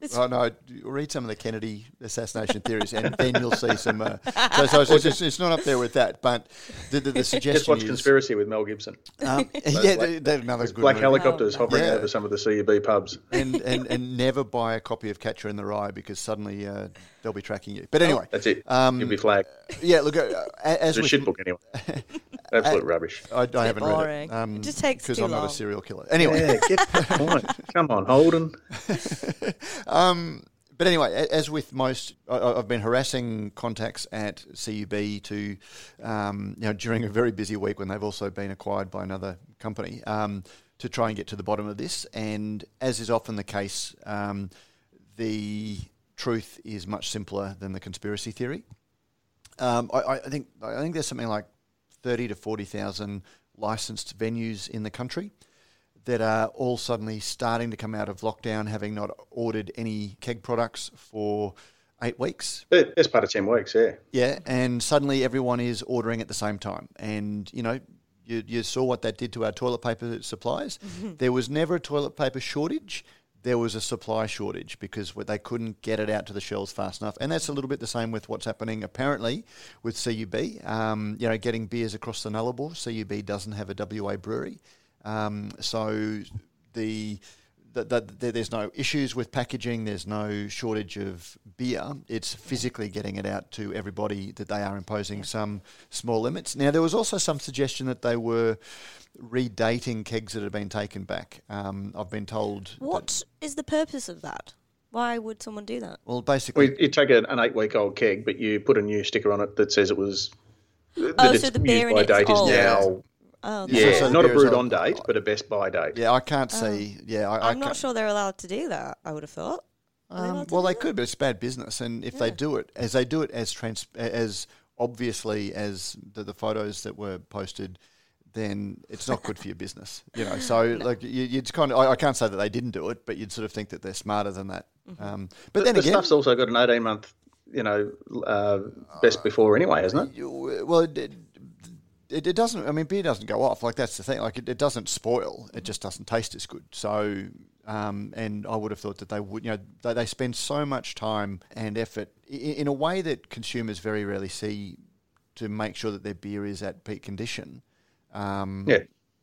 It's oh no, read some of the Kennedy assassination theories, and then you'll see some. Uh, so, so it's, it's, it's, not up there with that, but the, the, the suggestion Just watch is, Conspiracy with Mel Gibson. Um, yeah, black, that, another good. Black movie. helicopters oh, hovering yeah. over some of the CUB pubs, and, and and never buy a copy of Catcher in the Rye because suddenly uh, they'll be tracking you. But anyway, that's it. Um, You'll be flagged. Yeah, look, uh, as It's a shit book anyway. Absolute rubbish. I, I haven't read it. Um, It just takes because I'm not a serial killer. Anyway, Yeah, get the point. Come on, Holden. Um, but anyway, as with most, I- I- I've been harassing contacts at CUB to, um, you know, during a very busy week when they've also been acquired by another company, um, to try and get to the bottom of this. And as is often the case, um, the truth is much simpler than the conspiracy theory. Um, I, I I think I think there's something like thirty to forty thousand licensed venues in the country that are all suddenly starting to come out of lockdown, having not ordered any keg products for eight weeks. But Best part of 10 weeks, yeah. Yeah, and suddenly everyone is ordering at the same time. And, you know, you, you saw what that did to our toilet paper supplies. there was never a toilet paper shortage. There was a supply shortage because they couldn't get it out to the shelves fast enough. And that's a little bit the same with what's happening apparently with CUB. Um, you know, getting beers across the Nullarbor. CUB doesn't have a WA brewery. Um, so the, the, the, the, there's no issues with packaging. There's no shortage of beer. It's physically getting it out to everybody that they are imposing some small limits. Now there was also some suggestion that they were redating kegs that had been taken back. Um, I've been told. What is the purpose of that? Why would someone do that? well, basically, We, you take an eight week old keg, but you put a new sticker on it that says it was. That Oh, so the beer in by it's date is old. now. Oh, Yeah, Yeah, so not a beer is brewed on date, but a best by date. yeah, I can't see. Yeah, I, I I'm not sure they're allowed to do that. I would have thought. Are they Um, allowed to well, they that? could, but it's bad business. And if they do it, as they do it as trans, as obviously as the, the photos that were posted, then it's not good for your business. You know, so like you, you'd kind of, I, I can't say that they didn't do it, but you'd sort of think that they're smarter than that. Um, but The, then the again, stuff's also got an 18 month, you know, uh, best before anyway, hasn't it? you- well, it, it, doesn't. I mean, beer doesn't go off. Like that's the thing. Like it, it doesn't spoil. It just doesn't taste as good. So, um, and I would have thought that they would. You know, they, they spend so much time and effort in, in a way that consumers very rarely see to make sure that their beer is at peak condition. Um, Yeah.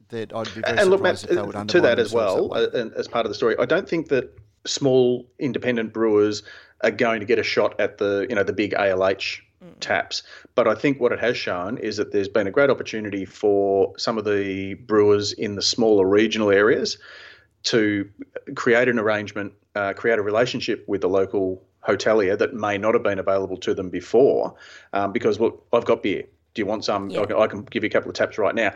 That I'd be very And look, Matt, surprised if they would to that as well, that uh, and as part of the story, I don't think that small independent brewers are going to get a shot at the you know the big ALH taps. But I think what it has shown is that there's been a great opportunity for some of the brewers in the smaller regional areas to create an arrangement, uh, create a relationship with the local hotelier that may not have been available to them before, um, because look, I've got beer. Do you want some? Yeah. I, can, I can give you a couple of taps right now.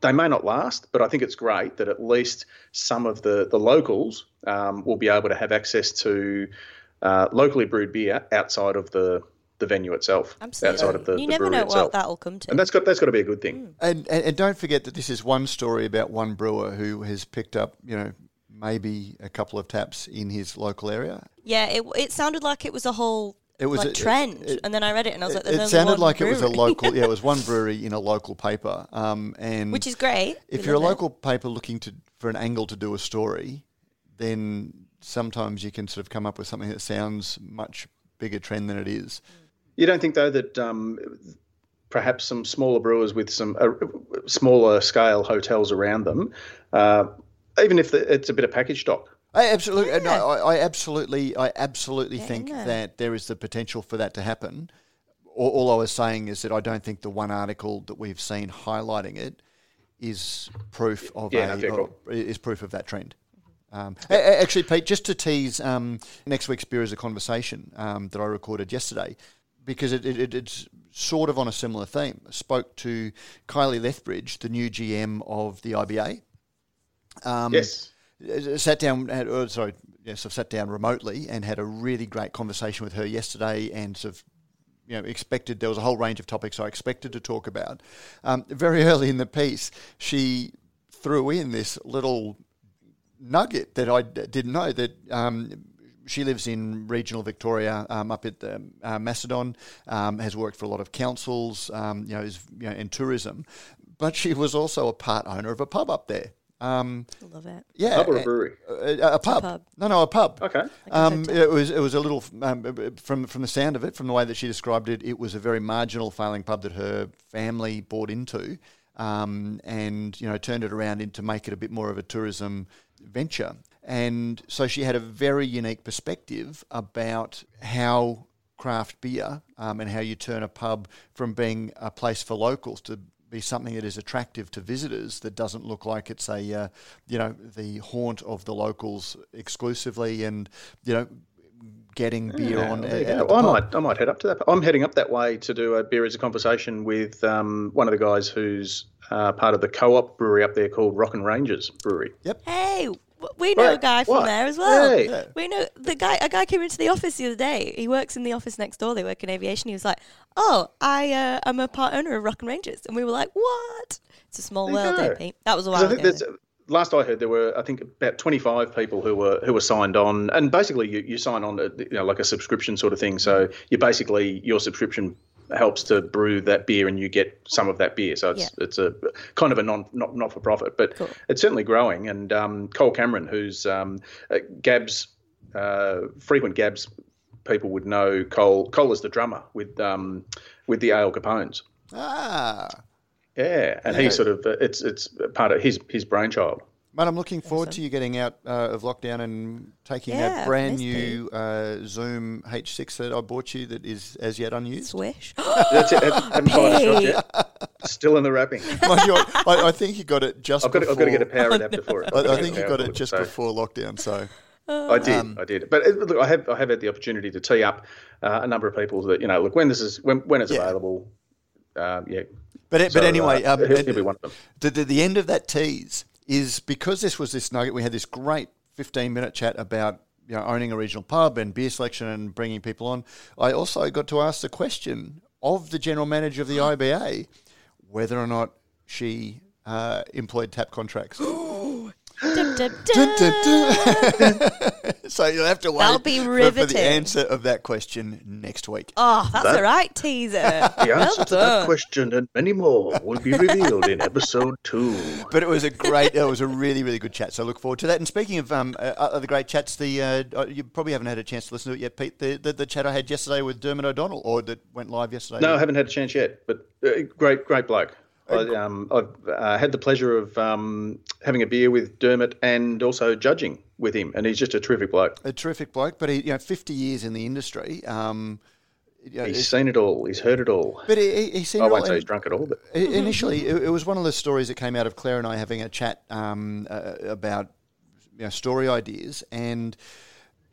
They may not last, but I think it's great that at least some of the the locals um, will be able to have access to uh, locally brewed beer outside of the the venue itself, Absolutely. outside of the, you the never brewery know itself. what that'll come to. and that's got that's got to be a good thing. And, and and don't forget that this is one story about one brewer who has picked up, you know, maybe a couple of taps in his local area. yeah, it, it sounded like it was a whole It was like a- trend, it- and then I read it and I was like, It, "There's it only sounded one like it was a local. Yeah, it was one brewery in a local paper. Um, and which is great. if We you're a love it. local paper looking to for an angle to do a story, then sometimes you can sort of come up with something that sounds much bigger trend than it is. You don't think though that um, perhaps some smaller brewers with some uh, smaller scale hotels around them, uh, even if the, it's a bit of package stock, I absolutely, no, I, I absolutely, I absolutely Get in think there. that there is the potential for that to happen. All, all I was saying is that I don't think the one article that we've seen highlighting it is proof of Yeah, a, no, fair is proof of that trend. Um, a- a- actually, Pete, just to tease um, next week's beer is a conversation um, that I recorded yesterday because it, it, it's sort of on a similar theme. I Spoke to Kylie Lethbridge, the new GM of the IBA. Um, yes, uh, sat down. Had, uh, sorry, yes, I've sat down remotely and had a really great conversation with her yesterday, and sort of. You know, expected there was a whole range of topics I expected to talk about. Um, very early in the piece, she threw in this little nugget that I d- didn't know that um, she lives in regional Victoria, um, up at the, uh, Macedon, um, has worked for a lot of councils, um, you know, is, you know, in tourism, but she was also a part owner of a pub up there. Um, love it. yeah, pub or a a- brewery. a, a pub. pub. No, no, a pub. Okay, a Um, hotel. it was it was a little um, from from the sound of it, from the way that she described it, it was a very marginal failing pub that her family bought into, um, and you know turned it around into make it a bit more of a tourism venture. And so she had a very unique perspective about how craft beer um, and how you turn a pub from being a place for locals to be something that is attractive to visitors that doesn't look like it's a uh, you know the haunt of the locals exclusively and you know getting beer Yeah, on well, at, there at the I pub. might, I might head up to that. I'm heading up that way to do a beer as a conversation with um, one of the guys who's uh, part of the co-op brewery up there called Rock and Rangers Brewery. Yep. Hey, w- we know a guy from what? there as well. Hey. We know the guy. A guy came into the office the other day. He works in the office next door. They work in aviation. He was like, "Oh, I uh, I'm a part owner of Rock and Rangers," and we were like, "What?" It's a small world, eh, Pete? That was a while I think ago. last I heard, there were I think about 25 people who were who were signed on, and basically you, you sign on you know like a subscription sort of thing. So you basically your subscription helps to brew that beer, and you get some of that beer. So it's it's a kind of a non not not for profit, but Cool. it's certainly growing. And um, Cole Cameron, who's um, uh, Gabs uh, frequent Gabs people would know Cole. Cole is the drummer with um, with the Ale Capones. Ah, Yeah, and Yeah. he sort of uh, it's it's part of his his brainchild. Mate, I'm looking forward Awesome. to you getting out uh, of lockdown and taking Yeah, that brand new uh, Zoom H6 that I bought you that is as yet unused. Swish. That's it. I haven't fired a yet. Still in the wrapping. Mind you, I, I think you got it just I've got, to, before. I've got to get a power adapter for it. I, I think you Power got it just so- before lockdown. So I did, Um, I did. But uh, look, I have, I have had the opportunity to tee up uh, a number of people that you know. Look, when this is when when it's Yeah. available, um, yeah. But So, but anyway, uh, um, he'll, he'll be one of them. the, the, the end of that tease is because this was this nugget. We had this great fifteen minute chat about you know owning a regional pub and beer selection and bringing people on. I also got to ask the question of the general manager of the IBA whether or not she uh, employed tap contracts. so you'll have to wait That'll be for- for, the answer of that question next week. Oh, that's That- the right teaser. The well answer to that question and many more will be revealed in episode two. But it was a great, it was a really, really good chat. So I look forward to that. And speaking of um, uh, other great chats, the uh, uh, you probably haven't had a chance to listen to it yet, Pete. The, the, the chat I had yesterday with Dermot O'Donnell, or that went live yesterday. No, I haven't had a chance yet, but uh, great, great bloke. I, um, I've uh, had the pleasure of um, having a beer with Dermot and also judging with him, and he's just a terrific bloke. a terrific bloke, but he, you know, fifty years in the industry. Um, you know, He's seen it all. He's heard it all. but he, he, he seen I it all won't say he's drunk at all, but Initially, it, it was one of the stories that came out of Claire and I having a chat um, uh, about you know, story ideas, and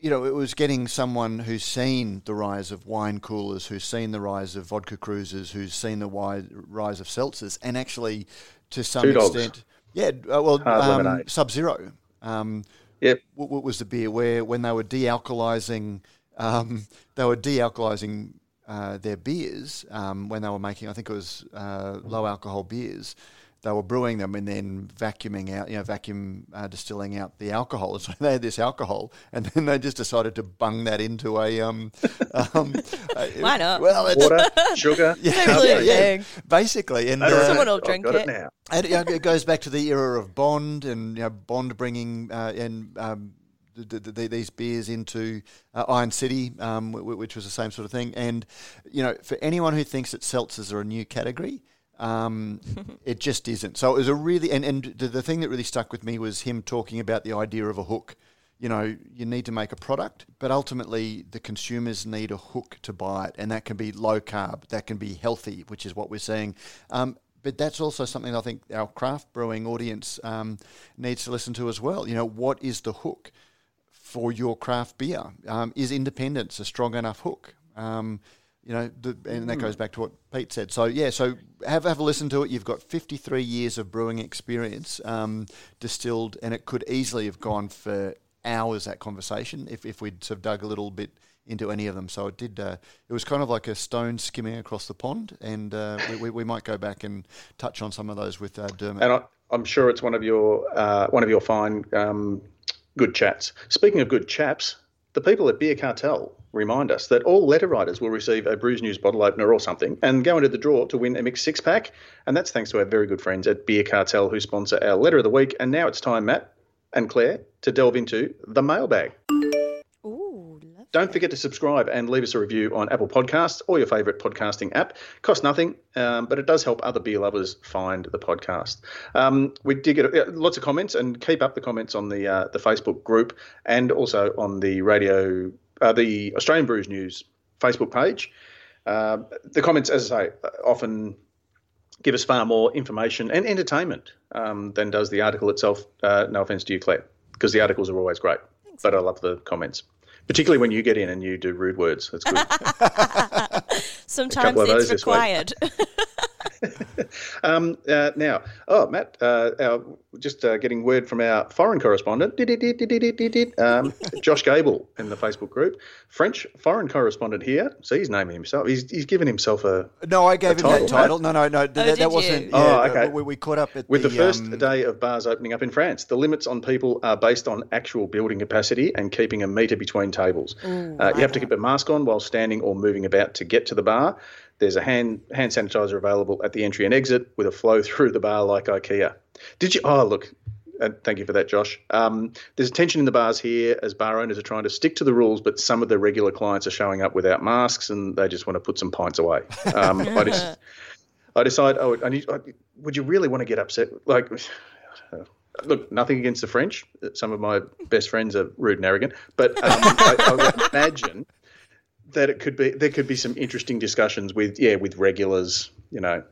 you know, it was getting someone who's seen the rise of wine coolers, who's seen the rise of vodka cruisers, who's seen the rise of seltzers, and actually, to some Two dogs. extent, yeah, uh, well, um. Sub Zero. Um, yep. what, what was the beer where when they were de-alkalizing um, they were de-alkalizing uh, their beers um, when they were making I think it was uh, low alcohol beers they were brewing them and then vacuuming out you know vacuum uh, distilling out the alcohol and so they had this alcohol and then they just decided to bung that into a um, um Why not? well it's, Water, sugar. yeah, Absolutely. yeah, yeah, basically and I don't uh. Someone will I've drink got it. now. and you know, it goes back to the era of Bond and you know, Bond bringing uh, and um, the, the, the, these beers into uh, Iron City, um, w- w- which was the same sort of thing. And you know, for anyone who thinks that seltzers are a new category, um, it just isn't. So it was a really and, and the, the thing that really stuck with me was him talking about the idea of a hook. You know, you need to make a product, but ultimately the consumers need a hook to buy it, and that can be low carb, that can be healthy, which is what we're seeing. Um, but that's also something I think our craft brewing audience um, needs to listen to as well. You know, what is the hook for your craft beer? Um, is independence a strong enough hook? Um, you know, the, and that goes back to what Pete said. So yeah, so have have a listen to it. You've got 53 years of brewing experience um, distilled, and it could easily have gone for hours that conversation if, if we'd sort of dug a little bit into any of them. So it did. Uh, it was kind of like a stone skimming across the pond, and uh, we, we, we might go back and touch on some of those with uh, Dermot. and I, I'm sure it's one of your uh, one of your fine um, good chats. Speaking of good chaps, the people at Beer Cartel remind us that all letter writers will receive a Brews News bottle opener or something and go into the draw to win a mixed six pack. And that's thanks to our very good friends at Beer Cartel who sponsor our letter of the week. And now it's time, Matt and Claire, to delve into the mailbag. Don't forget to subscribe and leave us a review on Apple Podcasts or your favourite podcasting app. Costs nothing, um, but it does help other beer lovers find the podcast. Um, we did get uh, lots of comments, and keep up the comments on the uh, the Facebook group and also on the radio, uh, the Australian Brews News Facebook page. Uh, the comments, as I say, often give us far more information and entertainment um, than does the article itself. Uh, no offense to you, Claire, because the articles are always great. Thanks. But I love the comments, particularly when you get in and you do rude words. That's good. Sometimes it's required. um, uh, now, oh, Matt, uh, our, just uh, getting word from our foreign correspondent, um, Josh Gable in the Facebook group, French foreign correspondent here. See, he's naming himself. He's, he's given himself a. No, I gave him title, that title. No, no, no. Oh, that, that wasn't. you? Oh, okay. We, we caught up at With the, first um, day of bars opening up in France, the limits on people are based on actual building capacity and keeping a metre between tables. uh, you have to keep a mask on while standing or moving about to get to the bar. There's a hand hand sanitizer available at the entry and exit with a flow through the bar like IKEA. Did you? Oh, look. Uh, thank you for that, Josh. Um, there's tension in the bars here as bar owners are trying to stick to the rules, but some of the regular clients are showing up without masks and they just want to put some pints away. Um, I, just, I decide, oh, I need, I, would you really want to get upset? Like, look, nothing against the French. Some of my best friends are rude and arrogant, but um, I, I would imagine that it could be there could be some interesting discussions with yeah with regulars. You know,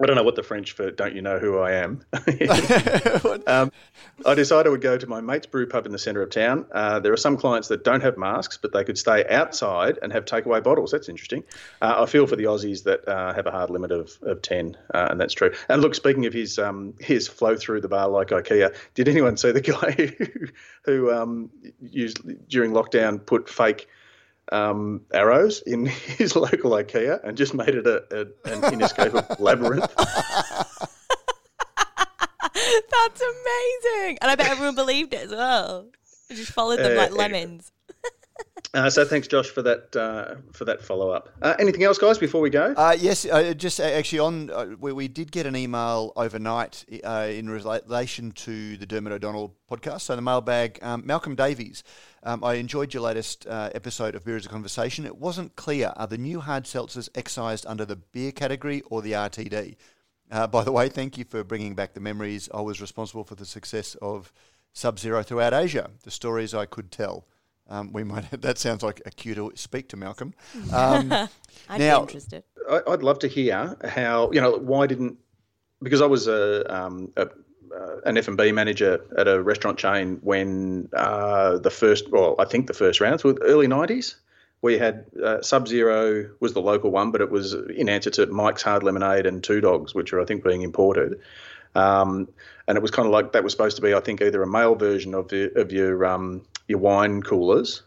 I don't know what the French for "Don't you know who I am?" um, I decided I would go to my mate's brew pub in the centre of town. Uh, there are some clients that don't have masks, but they could stay outside and have takeaway bottles. That's interesting. Uh, I feel for the Aussies that uh, have a hard limit of, of ten, uh, and that's true. And look, speaking of his um, his flow through the bar like IKEA, did anyone see the guy who, who um, used during lockdown put fake um, arrows in his local IKEA and just made it a, a, an inescapable labyrinth. That's amazing. And I bet everyone believed it as well. They just followed them Uh, like lemons. Uh, so thanks, Josh, for that uh, for that follow up. Uh, anything else, guys, before we go? Uh, yes, uh, just uh, actually on uh, we, we did get an email overnight uh, in relation to the Dermot O'Donnell podcast. So the mailbag, um, Malcolm Davies. Um, I enjoyed your latest uh, episode of Beer as a Conversation. It wasn't clear are the new hard seltzers excised under the beer category or the RTD. Uh, by the way, thank you for bringing back the memories. I was responsible for the success of Sub Zero throughout Asia. The stories I could tell. Um, we might. That sounds like a cue to speak to Malcolm. Um, I'd now- be interested. I, I'd love to hear how you know why didn't because I was a, um, a uh, an F and B manager at a restaurant chain when uh, the first, well, I think the first rounds were early '90s. We had uh, Sub Zero was the local one, but it was in answer to Mike's Hard Lemonade and Two Dogs, which are I think being imported. Um, and it was kind of like that was supposed to be, I think, either a male version of your, of your um, your wine coolers,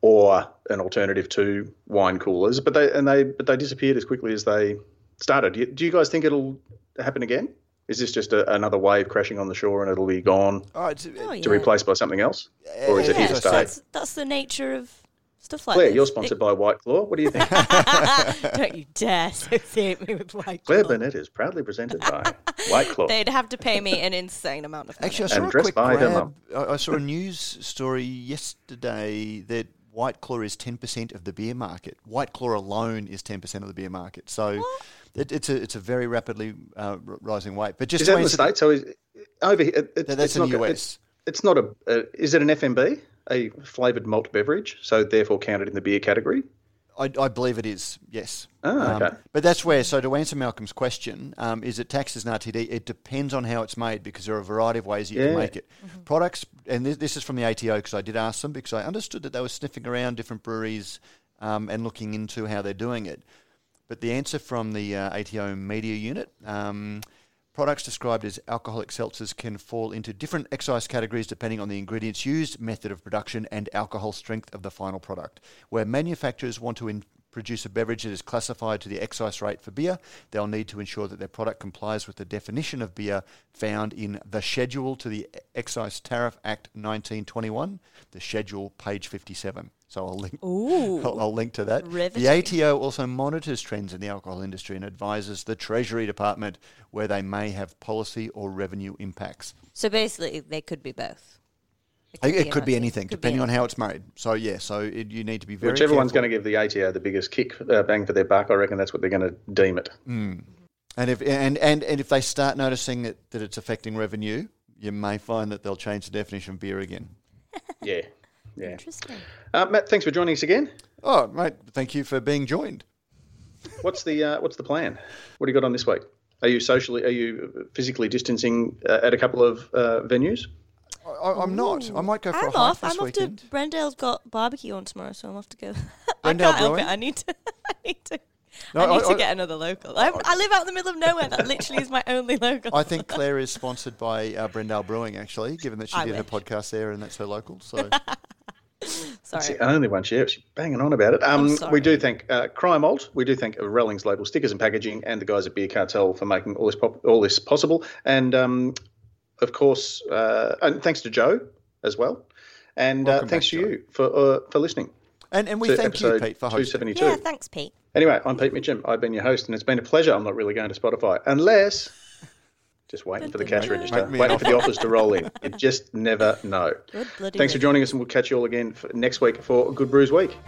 or an alternative to wine coolers. But they and they but they disappeared as quickly as they started. Do you, do you guys think it'll happen again? Is this just a, another wave crashing on the shore and it'll be gone oh, it's, Oh, to yeah. replace by something else, or is it here to stay? that's, that's the nature of stuff like Claire, this. you're sponsored by White Claw. What do you think? Don't you dare associate me with White Claw. Claire Claw. Burnett is proudly presented by White Claw. They'd have to pay me an insane amount of money. Actually, I And saw a dressed quick by grab. I, I saw a news story yesterday that White Claw is 10% of the beer market. White Claw alone is 10% of the beer market. So it, it's a it's a very rapidly uh, rising weight. But just Is that in the answer- states? So is over here? It, it's, that's it's in not, the It's, US. it's not a. Uh, is it an FMB? A flavoured malt beverage, so therefore counted in the beer category. I, I believe it is, yes. Um, Ah, okay. but that's where, so to answer Malcolm's question, um, is it taxed as an RTD? It depends on how it's made because there are a variety of ways you Yeah. can make it. Products, and this, this is from the ATO because I did ask them because I understood that they were sniffing around different breweries um, and looking into how they're doing it. But the answer from the uh, ATO media unit um, products described as alcoholic seltzers can fall into different excise categories depending on the ingredients used, method of production, and alcohol strength of the final product. Where manufacturers want to in- produce a beverage that is classified to the excise rate for beer, they'll need to ensure that their product complies with the definition of beer found in the schedule to the Excise Tariff Act 1921, the schedule, page 57. So I'll link. Ooh. I'll, I'll link to that. Riveting. The ATO also monitors trends in the alcohol industry and advises the Treasury Department where they may have policy or revenue impacts. So basically, they could be both. It, it an could be anything, Could be depending on how it's made. So yeah, so it, you need to be very. Whichever one's careful. going to give the ATO the biggest kick uh, bang for their buck, I reckon that's what they're going to deem it. And if and, and, and if they start noticing that, that it's affecting revenue, you may find that they'll change the definition of beer again. Yeah, yeah. Interesting. Uh, Matt, thanks for joining us again. Oh, mate, thank you for being joined. What's the uh, what's the plan? What do you got on this week? Are you socially? Are you physically distancing uh, at a couple of uh, venues? I, I'm not. I might go for I'm a hike off. this I'm off to weekend. Brendale's got barbecue on tomorrow, so I'm off to go. I Brendale can't help Brewing? it. I need to. I need to. No, I need I- to I- get another local. I, I live out in the middle of nowhere. That literally is my only local. I think Claire is sponsored by uh, Brendale Brewing, actually, given that she I did her podcast there and that's her local. So It's Sorry. the only one she she's banging on about it. Um, we do thank uh, Cryer Malt. We do thank Rallings Label Stickers and Packaging and the guys at Beer Cartel for making all this pop, all this possible. And um, of course, uh, and thanks to Joe as well. And uh, thanks back, to Joe. you for uh, for listening. And and we thank you, Pete, for hosting. 272. Yeah, thanks, Pete. Anyway, I'm Pete Mitchell. I've been your host, and it's been a pleasure. I'm not really going to Spotify unless just waiting for the cash register, Make me an waiting for the offers to roll in. You just never know. Good bloody. Thanks for joining us, and we'll catch you all again for next week for Good Brews Week.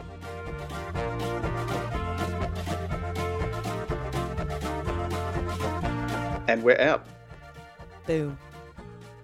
And we're out. Boom.